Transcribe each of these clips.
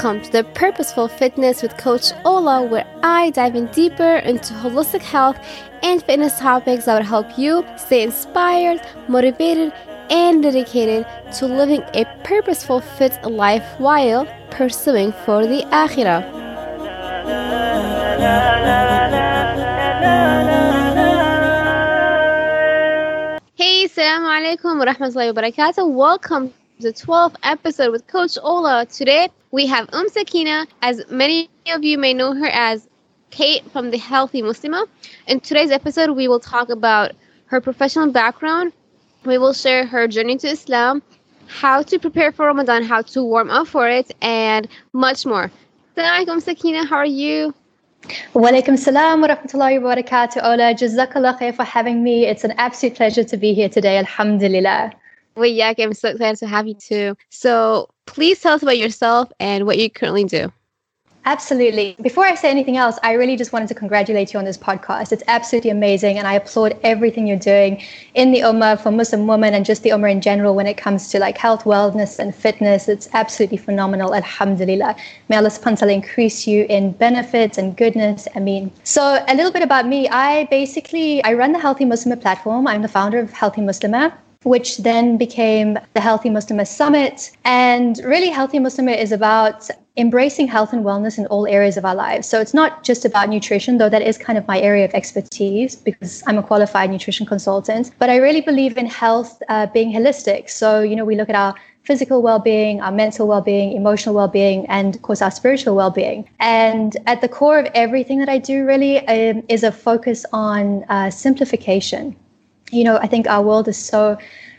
Welcome to the Purposeful Fitness with Coach Ola, where I dive in deeper into holistic health and fitness topics that will help you stay inspired, motivated, and dedicated to living a purposeful fit life while pursuing for the akhirah. Hey, assalamu alaikum wa rahmatullahi wa barakatuh. Welcome the 12th episode with Coach Ola. Today we have Um Sakina. As many of you may know her as Kate from the Healthy Muslimah. In today's episode, we will talk about her professional background. We will share her journey to Islam, how to prepare for Ramadan, how to warm up for it, and much more. Assalamu Sakina. How are you? Walaikum salam wa rahmatullahi wa barakatuh. Ola, jazakallah khair for having me. It's an absolute pleasure to be here today. Alhamdulillah. Well, yeah, I'm so excited to have you too. So please tell us about yourself and what you currently do. Absolutely. Before I say anything else, I really just wanted to congratulate you on this podcast. It's absolutely amazing. And I applaud everything you're doing in the Ummah for Muslim women and just the Ummah in general when it comes to like health, wellness, and fitness. It's absolutely phenomenal. Alhamdulillah. May Allah subhanahu increase you in benefits and goodness. I mean, so a little bit about me. I basically, I run the Healthy Muslimah platform. I'm the founder of Healthy Muslimah which then became the Healthy Muslimah Summit. And really, Healthy Muslimah is about embracing health and wellness in all areas of our lives. So it's not just about nutrition, though that is kind of my area of expertise because I'm a qualified nutrition consultant. But I really believe in health uh, being holistic. So, you know, we look at our physical well-being, our mental well-being, emotional well-being, and of course our spiritual well-being. And at the core of everything that I do really um, is a focus on uh, simplification. You know, I think our world is so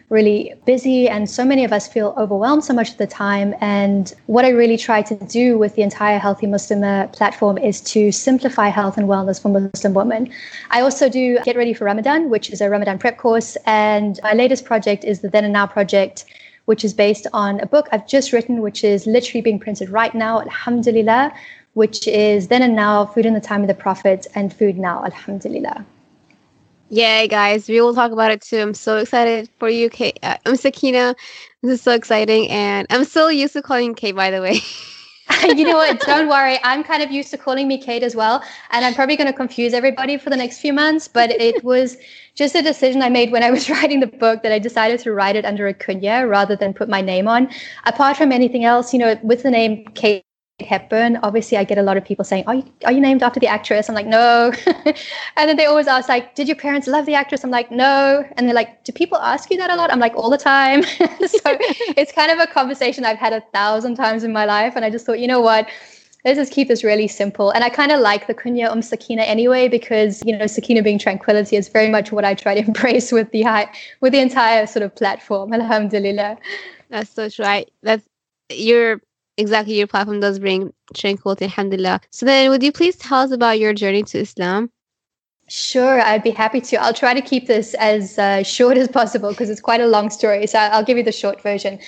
really busy and so many of us feel overwhelmed so much of the time. And what i really try to do with the entire healthy muslimah uh, platform is to simplify health and wellness for muslim women. I also do get ready for ramadan which is a ramadan prep course. And my latest project is the then and now project which is based on a book i've just written which is literally being printed right now alhamdulillah which is then and now food in the time of the prophet and food now alhamdulillah yeah, guys, we will talk about it too. I'm so excited for you, Kate. Uh, I'm Sakina. This is so exciting, and I'm still used to calling Kate, by the way. you know what? Don't worry. I'm kind of used to calling me Kate as well, and I'm probably going to confuse everybody for the next few months. But it was just a decision I made when I was writing the book that I decided to write it under a kunya rather than put my name on. Apart from anything else, you know, with the name Kate Hepburn, obviously I get a lot of people saying, "Are you are you named after the actress?" I'm like, "No," and then they always ask, "Like, did your parents love the actress?" I'm like, "No," and they're like, "Do people ask you that a lot?" I'm like, "All the time." so it's kind of a conversation I've had a thousand times in my life, and I just thought, you know what? Let's just keep this really simple. And I kind of like the kunya um sakina anyway because you know sakina being tranquility is very much what I try to embrace with the high, with the entire sort of platform. Alhamdulillah. That's so right. That's you're exactly your platform does bring tranquility alhamdulillah so then would you please tell us about your journey to islam Sure, I'd be happy to. I'll try to keep this as uh, short as possible because it's quite a long story. So I'll give you the short version.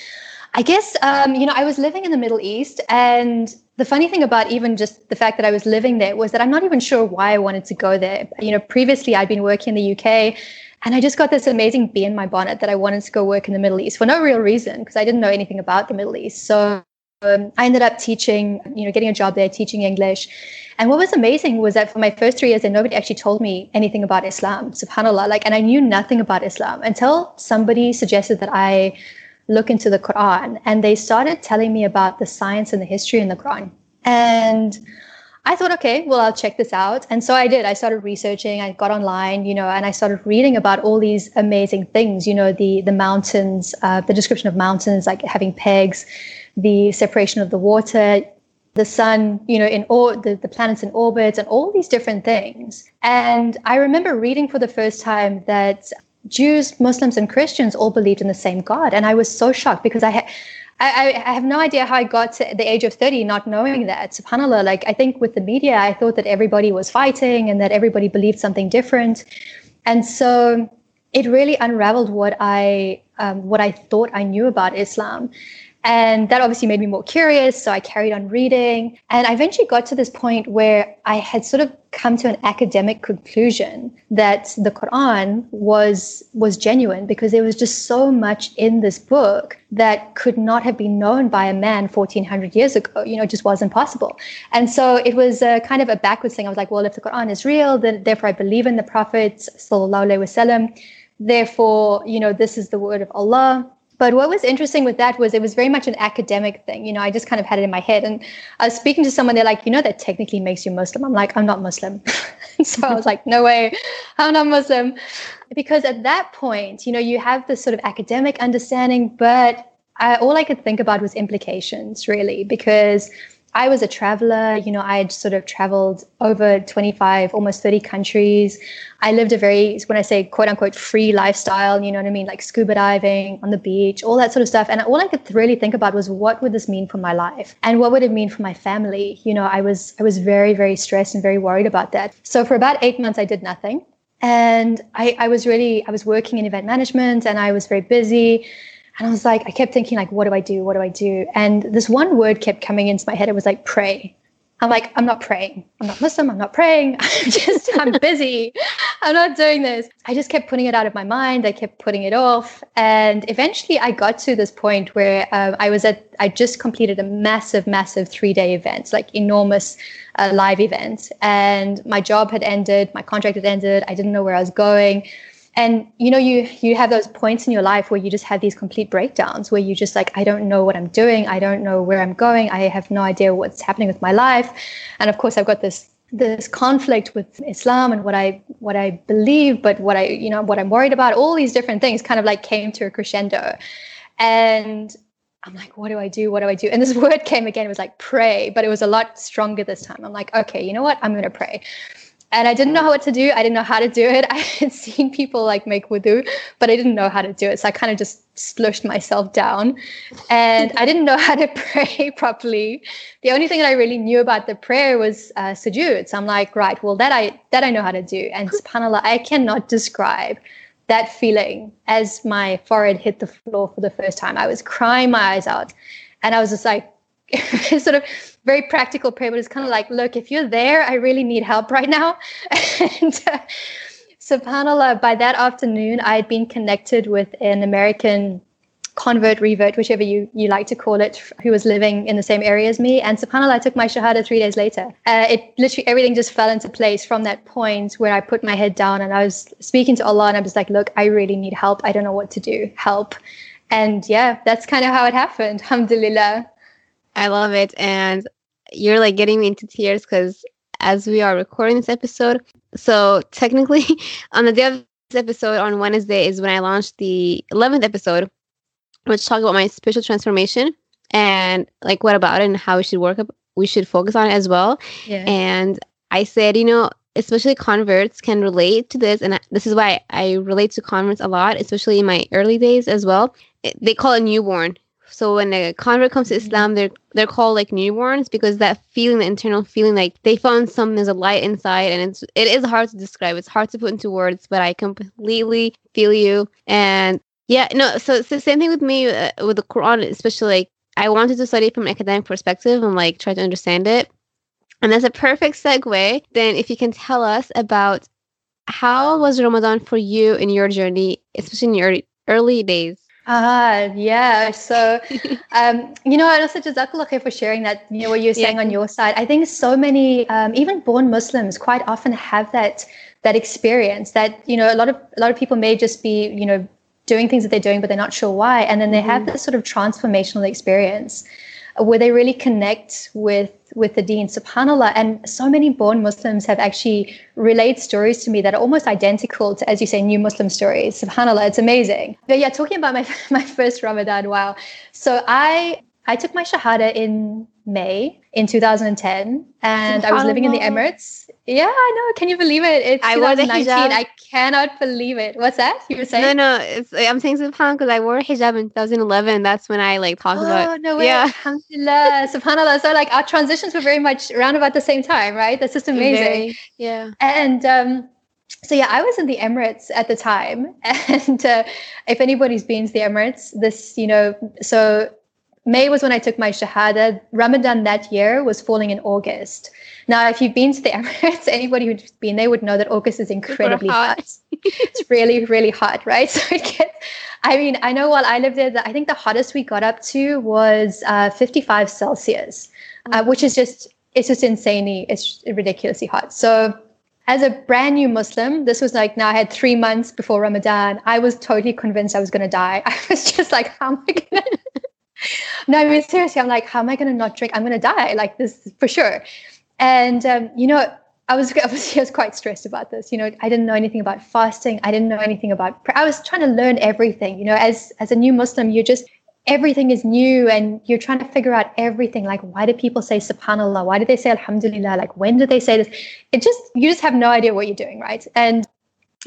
I guess, um, you know, I was living in the Middle East. And the funny thing about even just the fact that I was living there was that I'm not even sure why I wanted to go there. You know, previously I'd been working in the UK and I just got this amazing bee in my bonnet that I wanted to go work in the Middle East for no real reason because I didn't know anything about the Middle East. So um, I ended up teaching, you know, getting a job there, teaching English. And what was amazing was that for my first three years there, nobody actually told me anything about Islam, subhanAllah. Like, and I knew nothing about Islam until somebody suggested that I look into the Quran. And they started telling me about the science and the history in the Quran. And I thought, okay, well, I'll check this out. And so I did. I started researching. I got online, you know, and I started reading about all these amazing things, you know, the the mountains, uh, the description of mountains, like having pegs, the separation of the water, the sun, you know, in all the, the planets in orbit and all these different things. And I remember reading for the first time that Jews, Muslims, and Christians all believed in the same God. And I was so shocked because I had I, I, have no idea how I got to the age of 30 not knowing that. SubhanAllah, like I think with the media, I thought that everybody was fighting and that everybody believed something different. And so it really unraveled what I um, what I thought I knew about Islam. And that obviously made me more curious. So I carried on reading. And I eventually got to this point where I had sort of come to an academic conclusion that the Quran was was genuine because there was just so much in this book that could not have been known by a man 1400 years ago you know it just wasn't possible and so it was a kind of a backwards thing i was like well if the quran is real then therefore i believe in the prophets therefore you know this is the word of allah but what was interesting with that was it was very much an academic thing. You know, I just kind of had it in my head. And I was speaking to someone, they're like, you know, that technically makes you Muslim. I'm like, I'm not Muslim. so I was like, no way, I'm not Muslim. Because at that point, you know, you have this sort of academic understanding, but I, all I could think about was implications, really, because I was a traveler. You know, I had sort of traveled over 25, almost 30 countries. I lived a very, when I say quote unquote free lifestyle, you know what I mean? Like scuba diving on the beach, all that sort of stuff. And all I could really think about was what would this mean for my life? And what would it mean for my family? You know, I was, I was very, very stressed and very worried about that. So for about eight months, I did nothing. And I, I was really, I was working in event management and I was very busy. And I was like, I kept thinking, like, what do I do? What do I do? And this one word kept coming into my head. It was like, pray. I'm like, I'm not praying. I'm not Muslim. I'm not praying. I'm just, I'm busy. I'm not doing this. I just kept putting it out of my mind. I kept putting it off. And eventually I got to this point where uh, I was at, I just completed a massive, massive three day event, like enormous uh, live event. And my job had ended, my contract had ended. I didn't know where I was going and you know you you have those points in your life where you just have these complete breakdowns where you just like i don't know what i'm doing i don't know where i'm going i have no idea what's happening with my life and of course i've got this this conflict with islam and what i what i believe but what i you know what i'm worried about all these different things kind of like came to a crescendo and I'm like, what do I do? What do I do? And this word came again. It was like pray, but it was a lot stronger this time. I'm like, okay, you know what? I'm going to pray and I didn't know what to do. I didn't know how to do it. I had seen people like make wudu, but I didn't know how to do it. So I kind of just splushed myself down and I didn't know how to pray properly. The only thing that I really knew about the prayer was uh, sujood. So I'm like, right, well, that I, that I know how to do. And subhanAllah, I cannot describe that feeling as my forehead hit the floor for the first time. I was crying my eyes out and I was just like, sort of very practical prayer, but it's kind of like, look, if you're there, I really need help right now. and uh, subhanAllah, by that afternoon, I had been connected with an American convert, revert, whichever you, you like to call it, who was living in the same area as me. And subhanAllah, I took my Shahada three days later. Uh, it literally, everything just fell into place from that point where I put my head down and I was speaking to Allah and I was like, look, I really need help. I don't know what to do. Help. And yeah, that's kind of how it happened. Alhamdulillah. I love it. And you're like getting me into tears because as we are recording this episode, so technically on the day of this episode on Wednesday is when I launched the 11th episode, which talked about my spiritual transformation and like what about it and how we should work up, we should focus on it as well. Yeah. And I said, you know, especially converts can relate to this and this is why I relate to converts a lot, especially in my early days as well. They call it newborn so when a convert comes to mm-hmm. Islam, they're they're called like newborns because that feeling, the internal feeling, like they found something, there's a light inside, and it's it is hard to describe. It's hard to put into words, but I completely feel you. And yeah, no, so it's the same thing with me uh, with the Quran, especially like I wanted to study from an academic perspective and like try to understand it. And that's a perfect segue. Then, if you can tell us about how was Ramadan for you in your journey, especially in your early days? Ah, yeah. So, um, you know, and also Jazakallah for sharing that, you know, what you're saying yeah. on your side. I think so many, um, even born Muslims quite often have that, that experience that, you know, a lot of, a lot of people may just be, you know, doing things that they're doing, but they're not sure why. And then they mm-hmm. have this sort of transformational experience where they really connect with with the deen subhanallah. And so many born muslims have actually relayed stories to me that are almost identical to as you say new muslim stories. Subhanallah it's amazing. But yeah talking about my my first ramadan wow. So i i took my shahada in may in 2010 and i was living in the emirates yeah, I know. Can you believe it? It's I 2019. I cannot believe it. What's that? You were saying? No, no. It's, I'm saying subhanallah because I wore a hijab in 2011. That's when I like talked oh, about. no way. Yeah. Alhamdulillah. subhanallah. So like our transitions were very much around about the same time, right? That's just amazing. Very, yeah. And um, so yeah, I was in the Emirates at the time, and uh, if anybody's been to the Emirates, this you know, so May was when I took my Shahada. Ramadan that year was falling in August. Now, if you've been to the Emirates, anybody who's been there would know that August is incredibly hot. hot. it's really, really hot, right? So it gets, I mean, I know while I lived there, I think the hottest we got up to was uh, 55 Celsius, uh, which is just, it's just insanely, it's ridiculously hot. So as a brand new Muslim, this was like now I had three months before Ramadan. I was totally convinced I was going to die. I was just like, how am I going to? No, I mean, seriously, I'm like, how am I going to not drink? I'm going to die, like this for sure. And, um, you know, I was, was, I was quite stressed about this. You know, I didn't know anything about fasting. I didn't know anything about, I was trying to learn everything. You know, as, as a new Muslim, you're just, everything is new and you're trying to figure out everything like why do people say subhanallah why do they say alhamdulillah like when do they say this it just you just have no idea what you're doing right and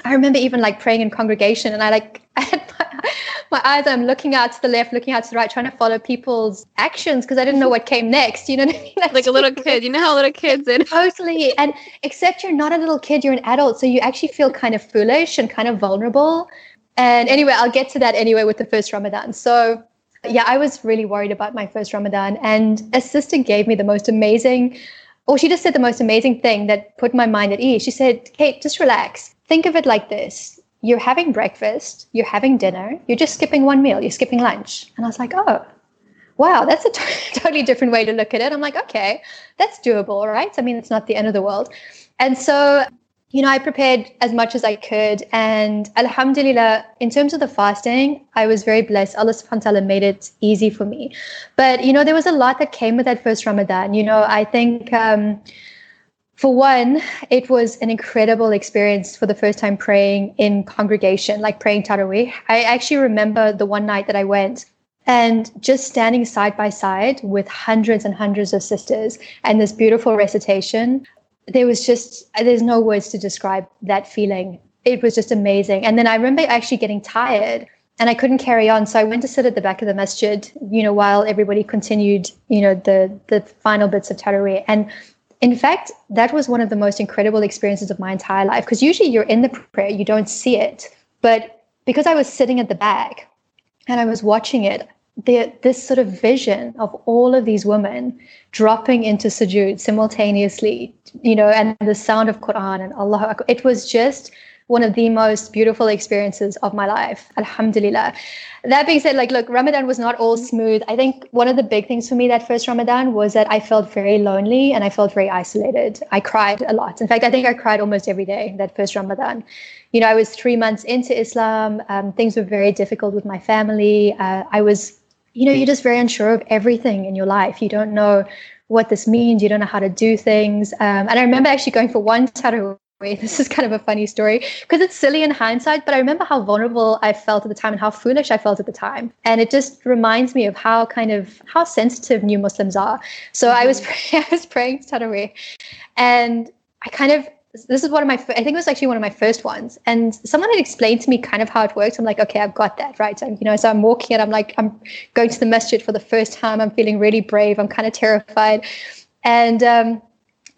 i remember even like praying in congregation and i like i had my, my eyes i'm looking out to the left looking out to the right trying to follow people's actions because i didn't know what came next you know what i mean That's like a little kid you know how little kids are totally and except you're not a little kid you're an adult so you actually feel kind of foolish and kind of vulnerable and anyway i'll get to that anyway with the first ramadan so yeah, I was really worried about my first Ramadan. And a sister gave me the most amazing, or she just said the most amazing thing that put my mind at ease. She said, Kate, just relax. Think of it like this you're having breakfast, you're having dinner, you're just skipping one meal, you're skipping lunch. And I was like, oh, wow, that's a t- totally different way to look at it. I'm like, okay, that's doable, right? I mean, it's not the end of the world. And so you know, I prepared as much as I could. And Alhamdulillah, in terms of the fasting, I was very blessed. Allah subhanahu wa ta'ala made it easy for me. But, you know, there was a lot that came with that first Ramadan. You know, I think um, for one, it was an incredible experience for the first time praying in congregation, like praying Taraweeh. I actually remember the one night that I went and just standing side by side with hundreds and hundreds of sisters and this beautiful recitation there was just there's no words to describe that feeling. It was just amazing. And then i remember actually getting tired and i couldn't carry on. So i went to sit at the back of the masjid you know while everybody continued you know the the final bits of taraweeh and in fact that was one of the most incredible experiences of my entire life because usually you're in the prayer you don't see it but because i was sitting at the back and i was watching it the, this sort of vision of all of these women dropping into sujood simultaneously, you know, and the sound of Quran and Allah. It was just one of the most beautiful experiences of my life. Alhamdulillah. That being said, like, look, Ramadan was not all smooth. I think one of the big things for me that first Ramadan was that I felt very lonely and I felt very isolated. I cried a lot. In fact, I think I cried almost every day that first Ramadan. You know, I was three months into Islam. Um, things were very difficult with my family. Uh, I was you know, you're just very unsure of everything in your life. You don't know what this means. You don't know how to do things. Um, and I remember actually going for one Taraweeh. This is kind of a funny story because it's silly in hindsight, but I remember how vulnerable I felt at the time and how foolish I felt at the time. And it just reminds me of how kind of how sensitive new Muslims are. So mm-hmm. I was I was praying Taraweeh, and I kind of this is one of my i think it was actually one of my first ones and someone had explained to me kind of how it works i'm like okay i've got that right so, you know so i'm walking and i'm like i'm going to the masjid for the first time i'm feeling really brave i'm kind of terrified and um,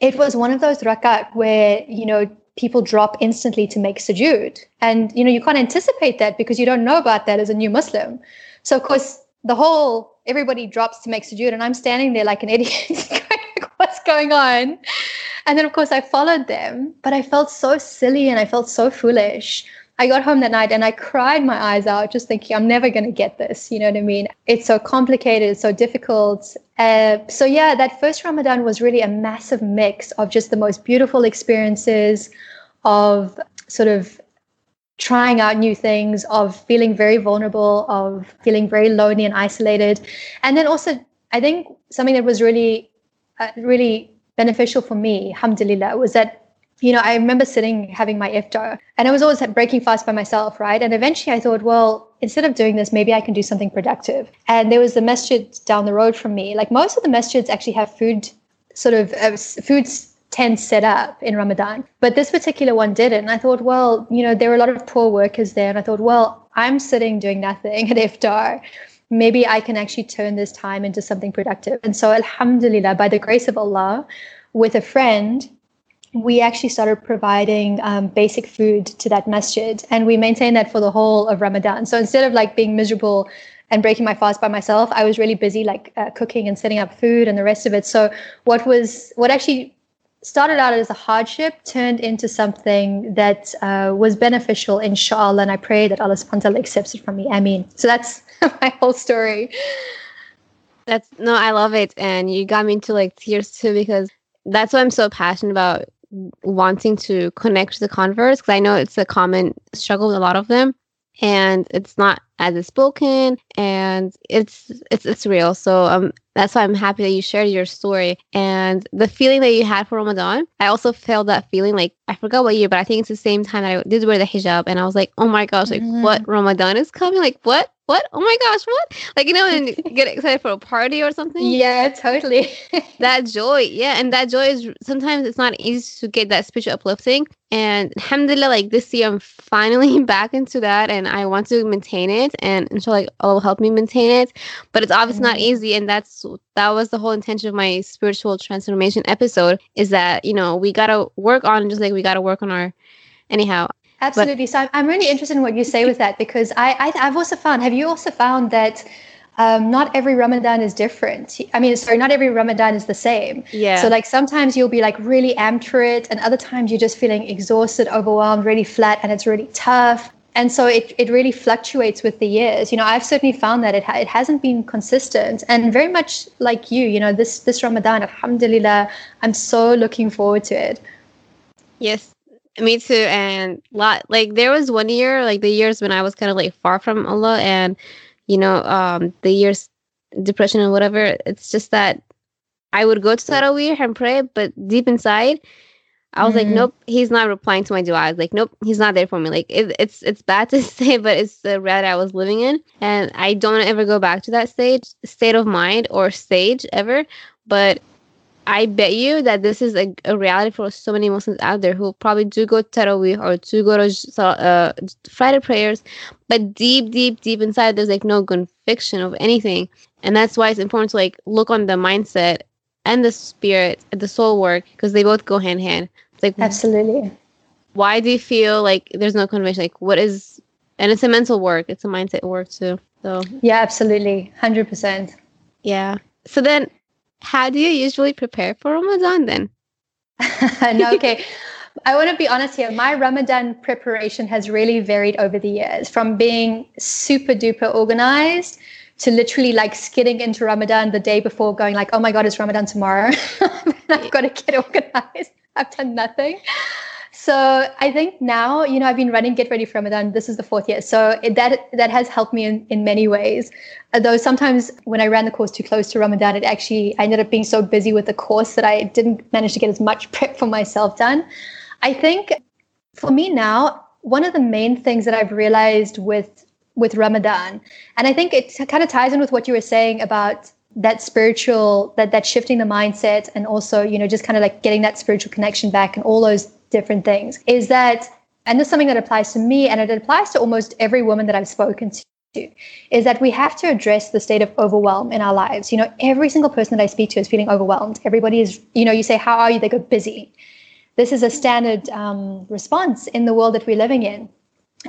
it was one of those rakat where you know people drop instantly to make sujood. And you know you can't anticipate that because you don't know about that as a new muslim. So of course the whole everybody drops to make sujood and i'm standing there like an idiot. What's going on? And then, of course, I followed them, but I felt so silly and I felt so foolish. I got home that night and I cried my eyes out, just thinking, I'm never going to get this. You know what I mean? It's so complicated, it's so difficult. Uh, so, yeah, that first Ramadan was really a massive mix of just the most beautiful experiences, of sort of trying out new things, of feeling very vulnerable, of feeling very lonely and isolated. And then also, I think something that was really, uh, really beneficial for me, alhamdulillah, was that you know, I remember sitting having my iftar and I was always breaking fast by myself, right? And eventually I thought, well, instead of doing this, maybe I can do something productive. And there was a masjid down the road from me. Like most of the masjids actually have food, sort of uh, food tents set up in Ramadan, but this particular one didn't. And I thought, well, you know, there were a lot of poor workers there. And I thought, well, I'm sitting doing nothing at iftar maybe I can actually turn this time into something productive. And so, Alhamdulillah, by the grace of Allah, with a friend, we actually started providing um, basic food to that masjid and we maintained that for the whole of Ramadan. So instead of like being miserable and breaking my fast by myself. I was really busy like uh, cooking and setting up food and the rest of it. So what was what actually started out as a hardship turned into something that uh, was beneficial, inshallah. And I pray that Allah subhanahu accepts it from me. I mean, so that's my whole story. That's no, I love it. And you got me into like tears too, because that's why I'm so passionate about wanting to connect the converts because I know it's a common struggle with a lot of them and it's not as it's spoken and it's it's it's real so um that's why i'm happy that you shared your story and the feeling that you had for ramadan i also felt that feeling like i forgot what year but i think it's the same time that i did wear the hijab and i was like oh my gosh like mm-hmm. what ramadan is coming like what what? Oh my gosh, what? Like, you know, and get excited for a party or something. Yeah, totally. that joy. Yeah. And that joy is sometimes it's not easy to get that spiritual uplifting. And alhamdulillah, like this year, I'm finally back into that and I want to maintain it. And inshallah, like, Allah will help me maintain it. But it's obviously mm-hmm. not easy. And that's, that was the whole intention of my spiritual transformation episode is that, you know, we got to work on just like we got to work on our, anyhow, Absolutely. But, so I'm really interested in what you say with that because I, I have also found. Have you also found that um, not every Ramadan is different? I mean, sorry, not every Ramadan is the same. Yeah. So like sometimes you'll be like really amped for it, and other times you're just feeling exhausted, overwhelmed, really flat, and it's really tough. And so it, it really fluctuates with the years. You know, I've certainly found that it ha- it hasn't been consistent, and very much like you. You know, this this Ramadan, Alhamdulillah, I'm so looking forward to it. Yes, me too. And lot like there was one year, like the years when I was kind of like far from Allah, and you know, um, the years depression and whatever. It's just that I would go to Taraweeh and pray, but deep inside, I was mm. like, nope, he's not replying to my dua. I was like, nope, he's not there for me. Like it, it's it's bad to say, but it's the reality I was living in, and I don't ever go back to that stage, state of mind or stage ever. But I bet you that this is a, a, reality for so many Muslims out there who probably do go to Taraweeh or do go to uh, Friday prayers, but deep, deep, deep inside, there's like no conviction of anything. And that's why it's important to like look on the mindset and the spirit, the soul work, because they both go hand in hand. Like, absolutely. Why do you feel like there's no conviction? Like, what is, and it's a mental work, it's a mindset work too. So, yeah, absolutely. 100%. Yeah. So then, how do you usually prepare for Ramadan then? no, okay. I want to be honest here. My Ramadan preparation has really varied over the years from being super duper organized to literally like skidding into Ramadan the day before, going like, oh my God, it's Ramadan tomorrow. I've got to get organized. I've done nothing. So I think now, you know, I've been running Get Ready for Ramadan. This is the fourth year. So it, that that has helped me in, in many ways. Although sometimes when I ran the course too close to Ramadan, it actually I ended up being so busy with the course that I didn't manage to get as much prep for myself done. I think for me now, one of the main things that I've realized with with Ramadan, and I think it kind of ties in with what you were saying about that spiritual that that shifting the mindset and also you know just kind of like getting that spiritual connection back and all those different things is that, and this is something that applies to me and it applies to almost every woman that I've spoken to is that we have to address the state of overwhelm in our lives. You know, every single person that I speak to is feeling overwhelmed. Everybody is, you know, you say, How are you? They go busy. This is a standard um, response in the world that we're living in.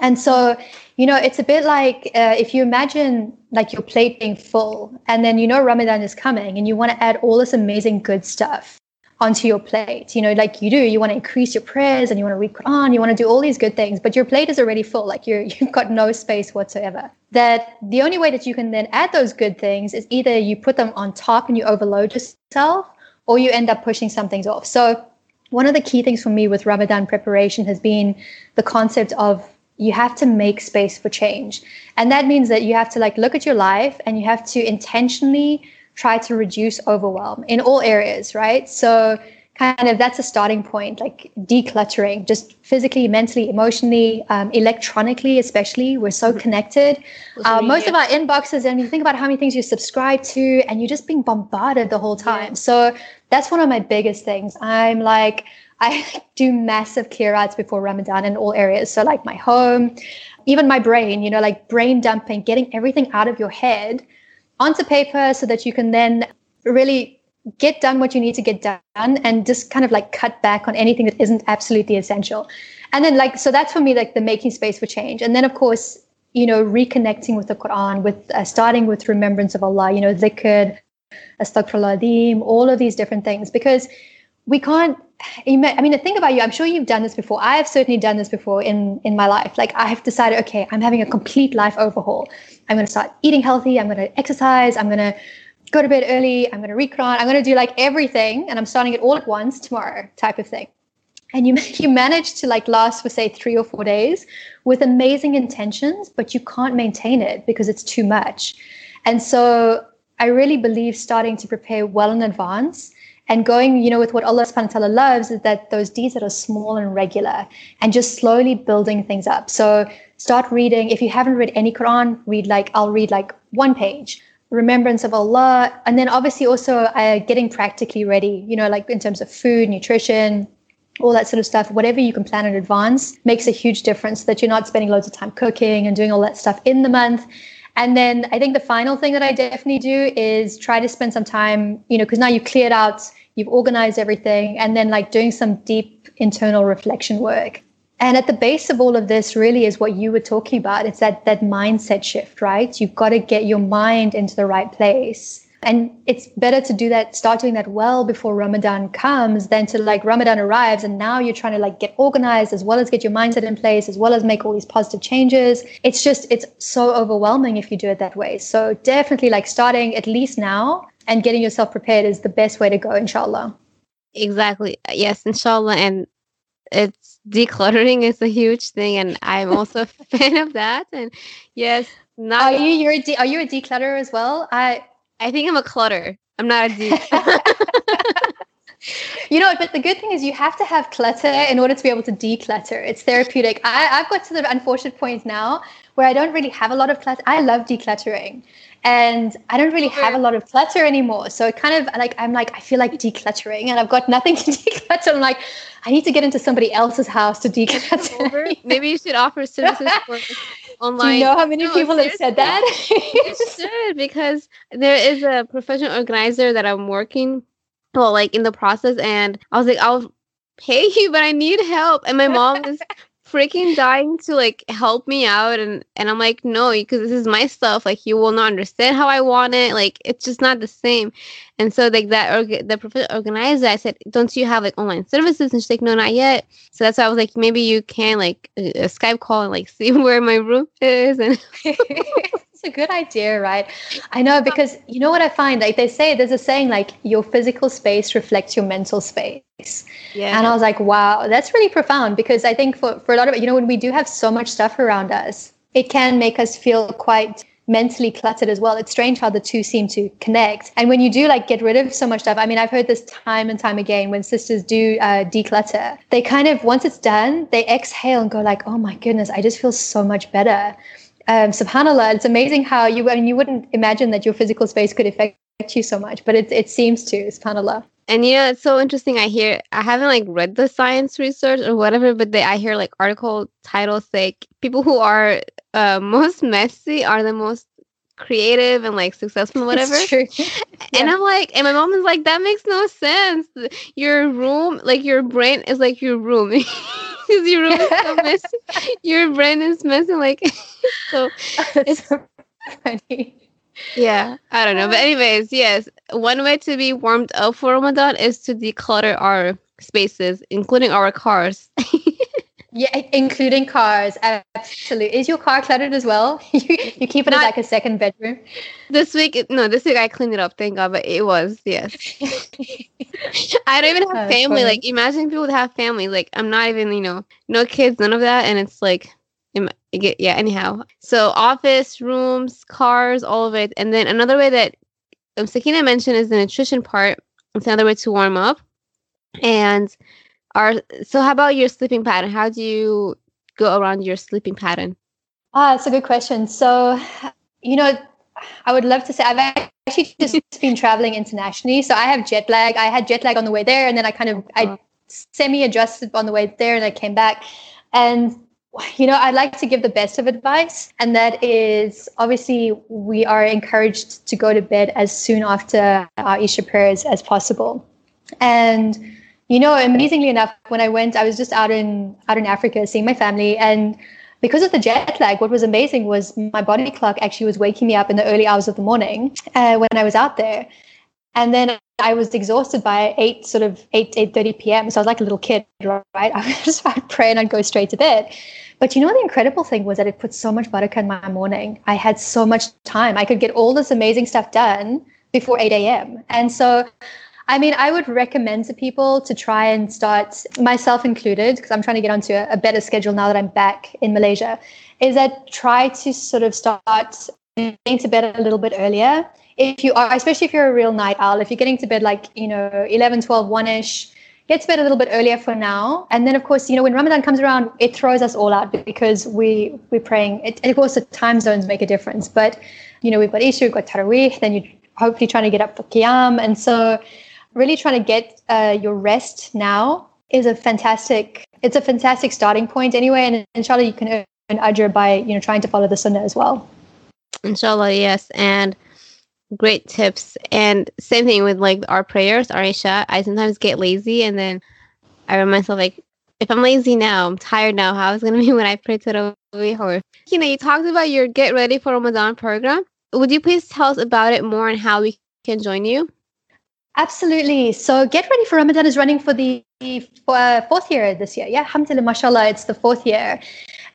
And so, you know, it's a bit like uh, if you imagine like your plate being full and then you know Ramadan is coming and you want to add all this amazing good stuff onto your plate. You know, like you do, you want to increase your prayers and you want to read Quran, you want to do all these good things, but your plate is already full. Like you're you've got no space whatsoever. That the only way that you can then add those good things is either you put them on top and you overload yourself, or you end up pushing some things off. So one of the key things for me with Ramadan preparation has been the concept of you have to make space for change. And that means that you have to like look at your life and you have to intentionally try to reduce overwhelm in all areas, right? So kind of that's a starting point, like decluttering, just physically, mentally, emotionally, um, electronically, especially. We're so mm-hmm. connected. Uh, most of our inboxes, and you think about how many things you subscribe to, and you're just being bombarded the whole time. Yeah. So that's one of my biggest things. I'm like, I do massive clear outs before Ramadan in all areas. So like my home, even my brain, you know, like brain dumping, getting everything out of your head onto paper so that you can then really get done what you need to get done and just kind of like cut back on anything that isn't absolutely essential. And then like so that's for me like the making space for change. And then of course you know, reconnecting with the Quran, with uh, starting with remembrance of Allah, you know, dhikr, astaghfirullah, all of these different things, because we can't I mean, think about you. I'm sure you've done this before. I have certainly done this before in in my life. Like I have decided, okay, I'm having a complete life overhaul. I'm going to start eating healthy. I'm going to exercise. I'm going to go to bed early. I'm going to Quran. I'm going to do like everything, and I'm starting it all at once tomorrow, type of thing. And you you manage to like last for say three or four days with amazing intentions, but you can't maintain it because it's too much. And so I really believe starting to prepare well in advance and going, you know, with what Allah subhanahu wa ta'ala loves is that those deeds that are small and regular and just slowly building things up. So start reading. If you haven't read any Quran, read like, I'll read like one page, remembrance of Allah. And then obviously also uh, getting practically ready, you know, like in terms of food, nutrition, all that sort of stuff, whatever you can plan in advance makes a huge difference that you're not spending loads of time cooking and doing all that stuff in the month and then I think the final thing that I definitely do is try to spend some time, you know, because now you've cleared out, you've organized everything, and then like doing some deep internal reflection work. And at the base of all of this really is what you were talking about. It's that that mindset shift, right? You've got to get your mind into the right place. And it's better to do that, start doing that well before Ramadan comes than to like Ramadan arrives and now you're trying to like get organized as well as get your mindset in place, as well as make all these positive changes. It's just, it's so overwhelming if you do it that way. So definitely like starting at least now and getting yourself prepared is the best way to go, inshallah. Exactly. Yes, inshallah. And it's decluttering is a huge thing. And I'm also a fan of that. And yes, not. Are you, you're a de- are you a declutter as well? I, I think I'm a clutter. I'm not a deep. you know, but the good thing is you have to have clutter in order to be able to declutter. It's therapeutic. I, I've got to the unfortunate point now where I don't really have a lot of clutter. I love decluttering and I don't really have a lot of clutter anymore. So it kind of like I'm like I feel like decluttering, and I've got nothing to declutter. I'm like I need to get into somebody else's house to declutter. Maybe you should offer services for online. Do you know how many no, people have said that? you should because there is a professional organizer that I'm working, well, like in the process, and I was like, I'll pay you, but I need help, and my mom is freaking dying to like help me out and and I'm like no because this is my stuff like you will not understand how I want it like it's just not the same. And so like that org- the professional organizer I said don't you have like online services? And she's like no not yet. So that's why I was like maybe you can like a, a Skype call and like see where my room is and it's a good idea right I know because you know what I find like they say there's a saying like your physical space reflects your mental space yeah. And I was like, wow, that's really profound because I think for, for a lot of, you know, when we do have so much stuff around us, it can make us feel quite mentally cluttered as well. It's strange how the two seem to connect. And when you do like get rid of so much stuff, I mean, I've heard this time and time again when sisters do uh, declutter, they kind of, once it's done, they exhale and go like, oh my goodness, I just feel so much better. Um, subhanallah, it's amazing how you, I mean, you wouldn't imagine that your physical space could affect you so much, but it, it seems to, subhanallah. And you know, it's so interesting. I hear I haven't like read the science research or whatever, but they, I hear like article titles like people who are uh, most messy are the most creative and like successful whatever. and yeah. I'm like, and my mom is like, that makes no sense. Your room, like your brain is like your room. Because your room is so messy. Your brain is messy. Like so it's so funny yeah, I don't know. But anyways, yes, one way to be warmed up for Ramadan is to declutter our spaces, including our cars. Yeah, including cars. Absolutely. Is your car cluttered as well? you, you keep it Not, as like a second bedroom. This week, no, this week I cleaned it up. Thank God, but it was yes. I don't even have family. Like, imagine people that have family. Like, I'm not even, you know, no kids, none of that, and it's like yeah anyhow so office rooms cars all of it and then another way that um, sakina mentioned is the nutrition part it's another way to warm up and our so how about your sleeping pattern? How do you go around your sleeping pattern? Ah it's a good question. So you know i would love to say i've actually just been traveling internationally. So i have jet lag. I had jet lag on the way there and then i kind of i uh-huh. semi adjusted on the way there and i came back. And you know, I'd like to give the best of advice, and that is obviously we are encouraged to go to bed as soon after our Isha prayers as possible. And you know, amazingly enough, when I went, I was just out in out in Africa seeing my family, and because of the jet lag, what was amazing was my body clock actually was waking me up in the early hours of the morning uh, when I was out there. And then I was exhausted by eight, sort of eight, eight thirty p.m. So I was like a little kid, right? I would just I'd pray and I'd go straight to bed. But you know the incredible thing was that it put so much barakah in my morning. I had so much time. I could get all this amazing stuff done before 8 a.m. And so I mean, I would recommend to people to try and start, myself included, because I'm trying to get onto a, a, better schedule now that I'm back in Malaysia, is that try to sort of start getting to bed a little bit earlier. If you are, especially if you're a real night owl, if you're getting to bed like, you know, 11, 12, 1 ish, get to bed a little bit earlier for now. And then, of course, you know, when Ramadan comes around, it throws us all out because we, we're praying. It, and of course, the time zones make a difference. But, you know, we've got Isha, we've got Taraweeh, then you're hopefully trying to get up for Qiyam. And so, really trying to get uh, your rest now is a fantastic it's a fantastic starting point anyway and inshallah you can earn ajr by you know trying to follow the sunnah as well. Inshallah yes and great tips. And same thing with like our prayers Isha. I sometimes get lazy and then i remind myself like if i'm lazy now i'm tired now how is it going to be when i pray to the or you know you talked about your get ready for ramadan program. Would you please tell us about it more and how we can join you Absolutely. So Get Ready for Ramadan is running for the uh, fourth year this year. Yeah, alhamdulillah, mashallah, it's the fourth year.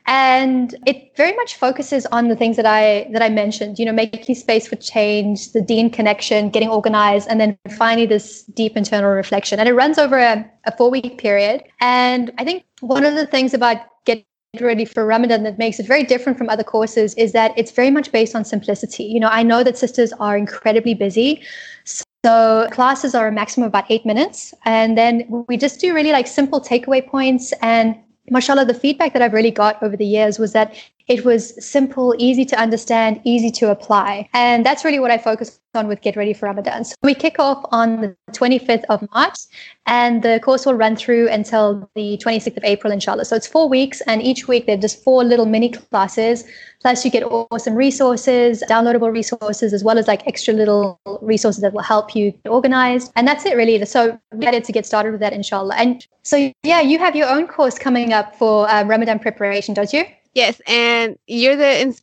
And it very much focuses on the things that I that I mentioned, you know, making space for change, the deen connection, getting organized, and then finally this deep internal reflection. And it runs over a, a four week period. And I think one of the things about Get ready for Ramadan that makes it very different from other courses is that it's very much based on simplicity. You know, I know that sisters are incredibly busy. So classes are a maximum of about eight minutes. And then we just do really like simple takeaway points. And mashallah, the feedback that I've really got over the years was that it was simple, easy to understand, easy to apply. And that's really what I focus on with Get Ready for Ramadan. So we kick off on the 25th of March and the course will run through until the 26th of April, inshallah. So it's four weeks and each week they're just four little mini classes. Plus you get awesome resources, downloadable resources, as well as like extra little resources that will help you get organized. And that's it really. So I'm excited to get started with that, inshallah. And so, yeah, you have your own course coming up for uh, Ramadan preparation, don't you? Yes, and you're the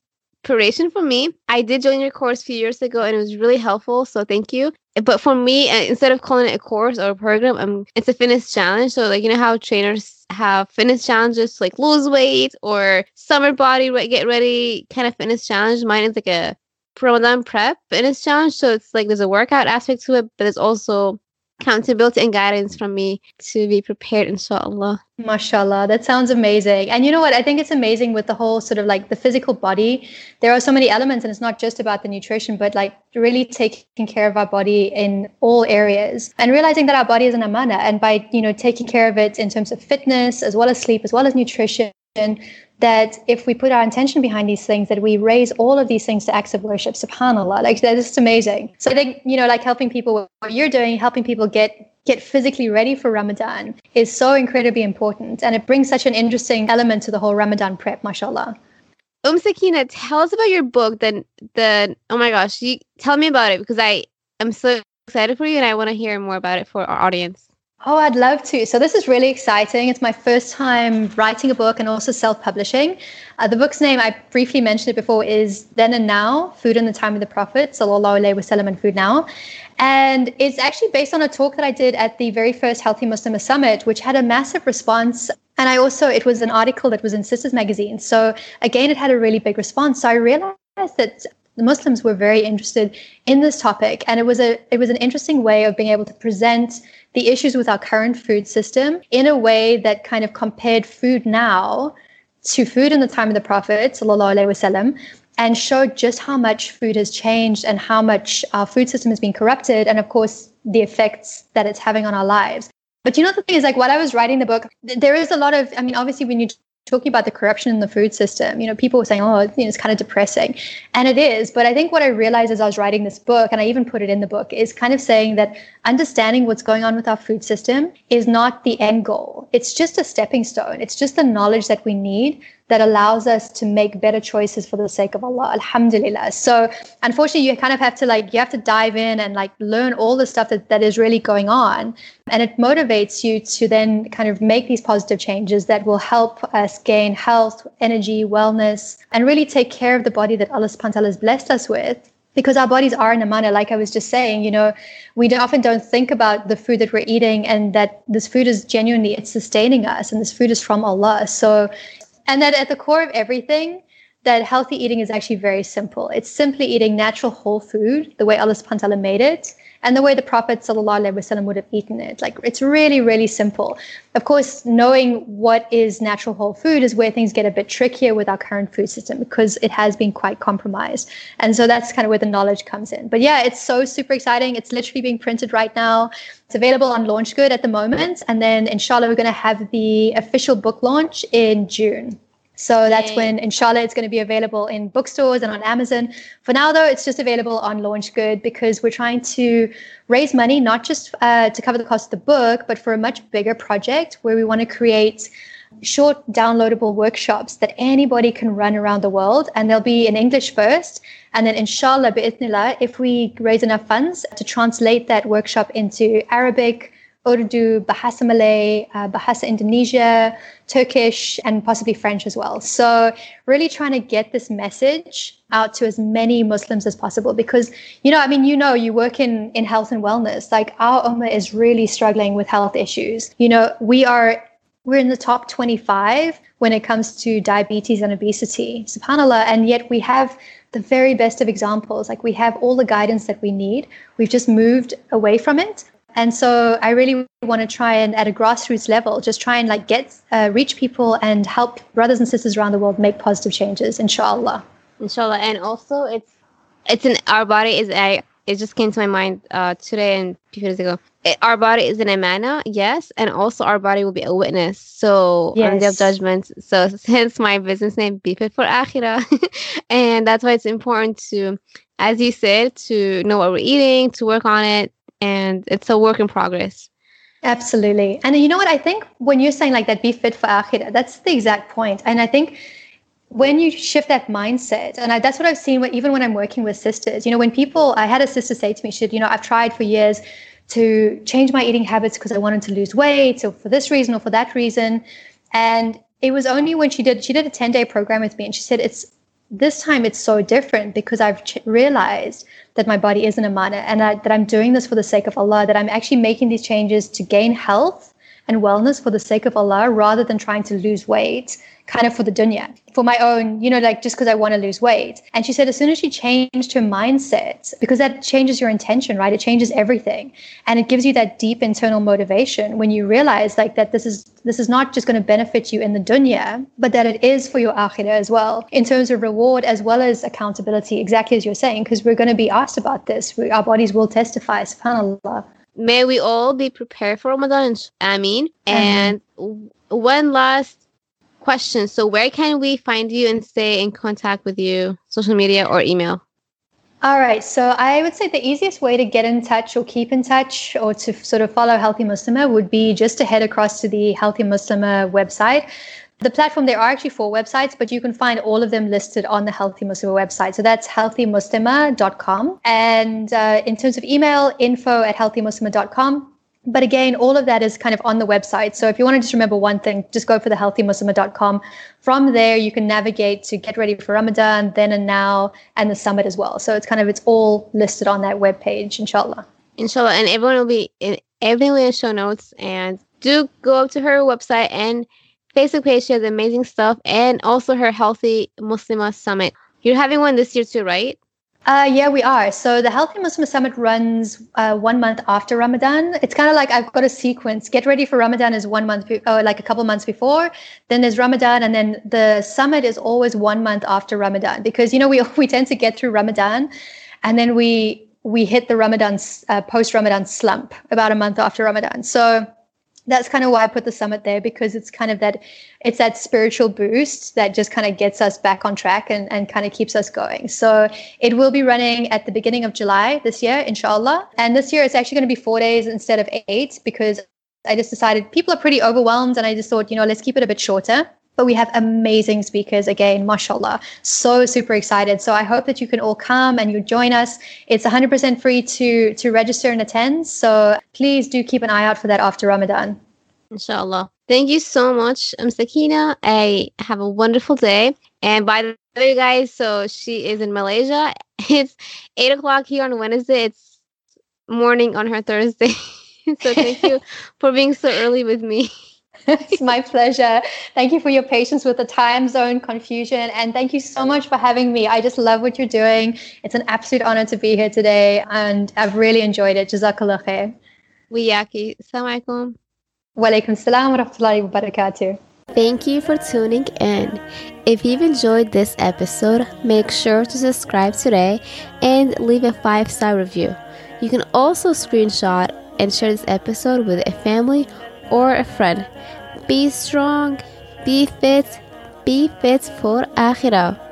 inspiration for me. I did join your course a few years ago and it was really helpful. So thank you. But for me, uh, instead of calling it a course or a program, um, it's a fitness challenge. So like you know how trainers have fitness challenges like lose weight or summer body get ready kind of fitness challenge. Mine is like a Ramadan prep fitness challenge. So it's like there's a workout aspect to it, but it's also accountability and guidance from me to be prepared, inshallah. Mashallah, that sounds amazing. And you know what? I think it's amazing with the whole sort of like the physical body. There are so many elements, and it's not just about the nutrition, but like really taking care of our body in all areas and realizing that our body is an amana. And by, you know, taking care of it in terms of fitness, as well as sleep, as well as nutrition, that if we put our intention behind these things, that we raise all of these things to acts of worship. Subhanallah, like that is just amazing. So I think you know, like helping people, what you're doing, helping people get get physically ready for Ramadan is so incredibly important, and it brings such an interesting element to the whole Ramadan prep. Mashallah. Um Sakina, tell us about your book. Then the oh my gosh, you tell me about it because I am so excited for you and I want to hear more about it for our audience. Oh, I'd love to. So, this is really exciting. It's my first time writing a book and also self publishing. Uh, the book's name, I briefly mentioned it before, is Then and Now Food in the Time of the Prophet, Sallallahu Alaihi Wasallam, and Food Now. And it's actually based on a talk that I did at the very first Healthy Muslim Summit, which had a massive response. And I also, it was an article that was in Sisters Magazine. So, again, it had a really big response. So, I realized that the Muslims were very interested in this topic, and it was a it was an interesting way of being able to present the issues with our current food system in a way that kind of compared food now to food in the time of the Prophet wasallam, and showed just how much food has changed and how much our food system has been corrupted, and of course the effects that it's having on our lives. But you know the thing is, like while I was writing the book, there is a lot of. I mean, obviously, when you talking about the corruption in the food system. You know, people were saying, "Oh, you know, it's kind of depressing," and it is. But I think what I realized as I was writing this book, and I even put it in the book, is kind of saying that understanding what's going on with our food system is not the end goal. It's just a stepping stone. It's just the knowledge that we need that allows us to make better choices for the sake of Allah. Alhamdulillah. So unfortunately, you kind of have to like, you have to dive in and like learn all the stuff that, that is really going on. And it motivates you to then kind of make these positive changes that will help us gain health, energy, wellness, and really take care of the body that Allah subhanahu wa ta'ala has blessed us with because our bodies are an amana like i was just saying you know we often don't think about the food that we're eating and that this food is genuinely it's sustaining us and this food is from allah so and that at the core of everything, that healthy eating is actually very simple. It's simply eating natural whole food, the way Allah subhanahu made it, and the way the Prophet wasallam would have eaten it. Like it's really, really simple. Of course, knowing what is natural whole food is where things get a bit trickier with our current food system because it has been quite compromised. And so that's kind of where the knowledge comes in. But yeah, it's so super exciting. It's literally being printed right now. It's available on LaunchGood at the moment. And then inshallah, we're going to have the official book launch in June. So that's when, inshallah, it's going to be available in bookstores and on Amazon. For now, though, it's just available on LaunchGood because we're trying to raise money, not just uh, to cover the cost of the book, but for a much bigger project where we want to create short downloadable workshops that anybody can run around the world. And they'll be in English first. And then, inshallah, bi'ithnillah, if we raise enough funds to translate that workshop into Arabic, Urdu, Bahasa Malay, uh, Bahasa Indonesia, Turkish, and possibly French as well. So, really trying to get this message out to as many Muslims as possible because, you know, I mean, you know, you work in, in health and wellness. Like, our Ummah is really struggling with health issues. You know, we are we're in the top 25 when it comes to diabetes and obesity subhanallah and yet we have the very best of examples like we have all the guidance that we need we've just moved away from it and so i really want to try and at a grassroots level just try and like get uh, reach people and help brothers and sisters around the world make positive changes inshallah inshallah and also it's it's an our body is a it just came to my mind uh, today and a few days ago. It, our body is an amana, yes, and also our body will be a witness. So yes. on the day of judgment. So hence my business name, Be Fit for Akhirah, and that's why it's important to, as you said, to know what we're eating, to work on it, and it's a work in progress. Absolutely, and you know what I think when you're saying like that, be fit for Akhirah, that's the exact point, and I think when you shift that mindset, and I, that's what I've seen even when I'm working with sisters, you know, when people, I had a sister say to me, she said, you know, I've tried for years to change my eating habits because I wanted to lose weight or for this reason or for that reason. And it was only when she did, she did a 10 day program with me and she said, it's this time it's so different because I've ch- realized that my body is an amana and I, that I'm doing this for the sake of Allah, that I'm actually making these changes to gain health and wellness for the sake of Allah rather than trying to lose weight kind of for the dunya, for my own, you know, like just because I want to lose weight. And she said, as soon as she changed her mindset, because that changes your intention, right? It changes everything. And it gives you that deep internal motivation when you realize like that this is this is not just going to benefit you in the dunya, but that it is for your akhirah as well, in terms of reward as well as accountability, exactly as you're saying, because we're going to be asked about this. We, our bodies will testify, subhanAllah. May we all be prepared for Ramadan. I mean, and one last question. So, where can we find you and stay in contact with you, social media or email? All right. So, I would say the easiest way to get in touch or keep in touch or to sort of follow Healthy Muslimah would be just to head across to the Healthy Muslimah website. The platform, there are actually four websites, but you can find all of them listed on the Healthy Muslimah website. So that's healthymuslimah.com. And uh, in terms of email, info at healthymuslimah.com. But again, all of that is kind of on the website. So if you want to just remember one thing, just go for the healthymuslimah.com. From there, you can navigate to get ready for Ramadan, then and now, and the summit as well. So it's kind of, it's all listed on that web page, inshallah. Inshallah. And everyone will be in everything will show notes. And do go up to her website and Facebook page. She has amazing stuff. And also her Healthy Muslimah Summit. You're having one this year too, right? Uh, yeah, we are. So the Healthy Muslim Summit runs uh, one month after Ramadan. It's kind of like I've got a sequence. Get ready for Ramadan is one month, be- or like a couple months before. Then there's Ramadan, and then the summit is always one month after Ramadan because you know we we tend to get through Ramadan, and then we we hit the Ramadan uh, post Ramadan slump about a month after Ramadan. So that's kind of why I put the summit there because it's kind of that it's that spiritual boost that just kind of gets us back on track and, and kind of keeps us going. So it will be running at the beginning of July this year, inshallah. And this year it's actually going to be four days instead of eight because I just decided people are pretty overwhelmed and I just thought, you know, let's keep it a bit shorter. But we have amazing speakers again, mashallah. So super excited. So I hope that you can all come and you join us. It's 100% free to to register and attend. So please do keep an eye out for that after Ramadan. Inshallah. Thank you so much, um, Sakina. I have a wonderful day. And by the way, guys, so she is in Malaysia. It's eight o'clock here on Wednesday. It's morning on her Thursday. so thank you for being so early with me. it's my pleasure. Thank you for your patience with the time zone confusion. And thank you so much for having me. I just love what you're doing. It's an absolute honor to be here today. And I've really enjoyed it. Jazakallah khair. Wiyaki. Assalamu alaikum. Walaikum salam wa rahmatullahi wa barakatuh. Thank you for tuning in. If you've enjoyed this episode, make sure to subscribe today and leave a five star review. You can also screenshot and share this episode with a family or a friend. Be strong, be fit, be fit for Akhirah.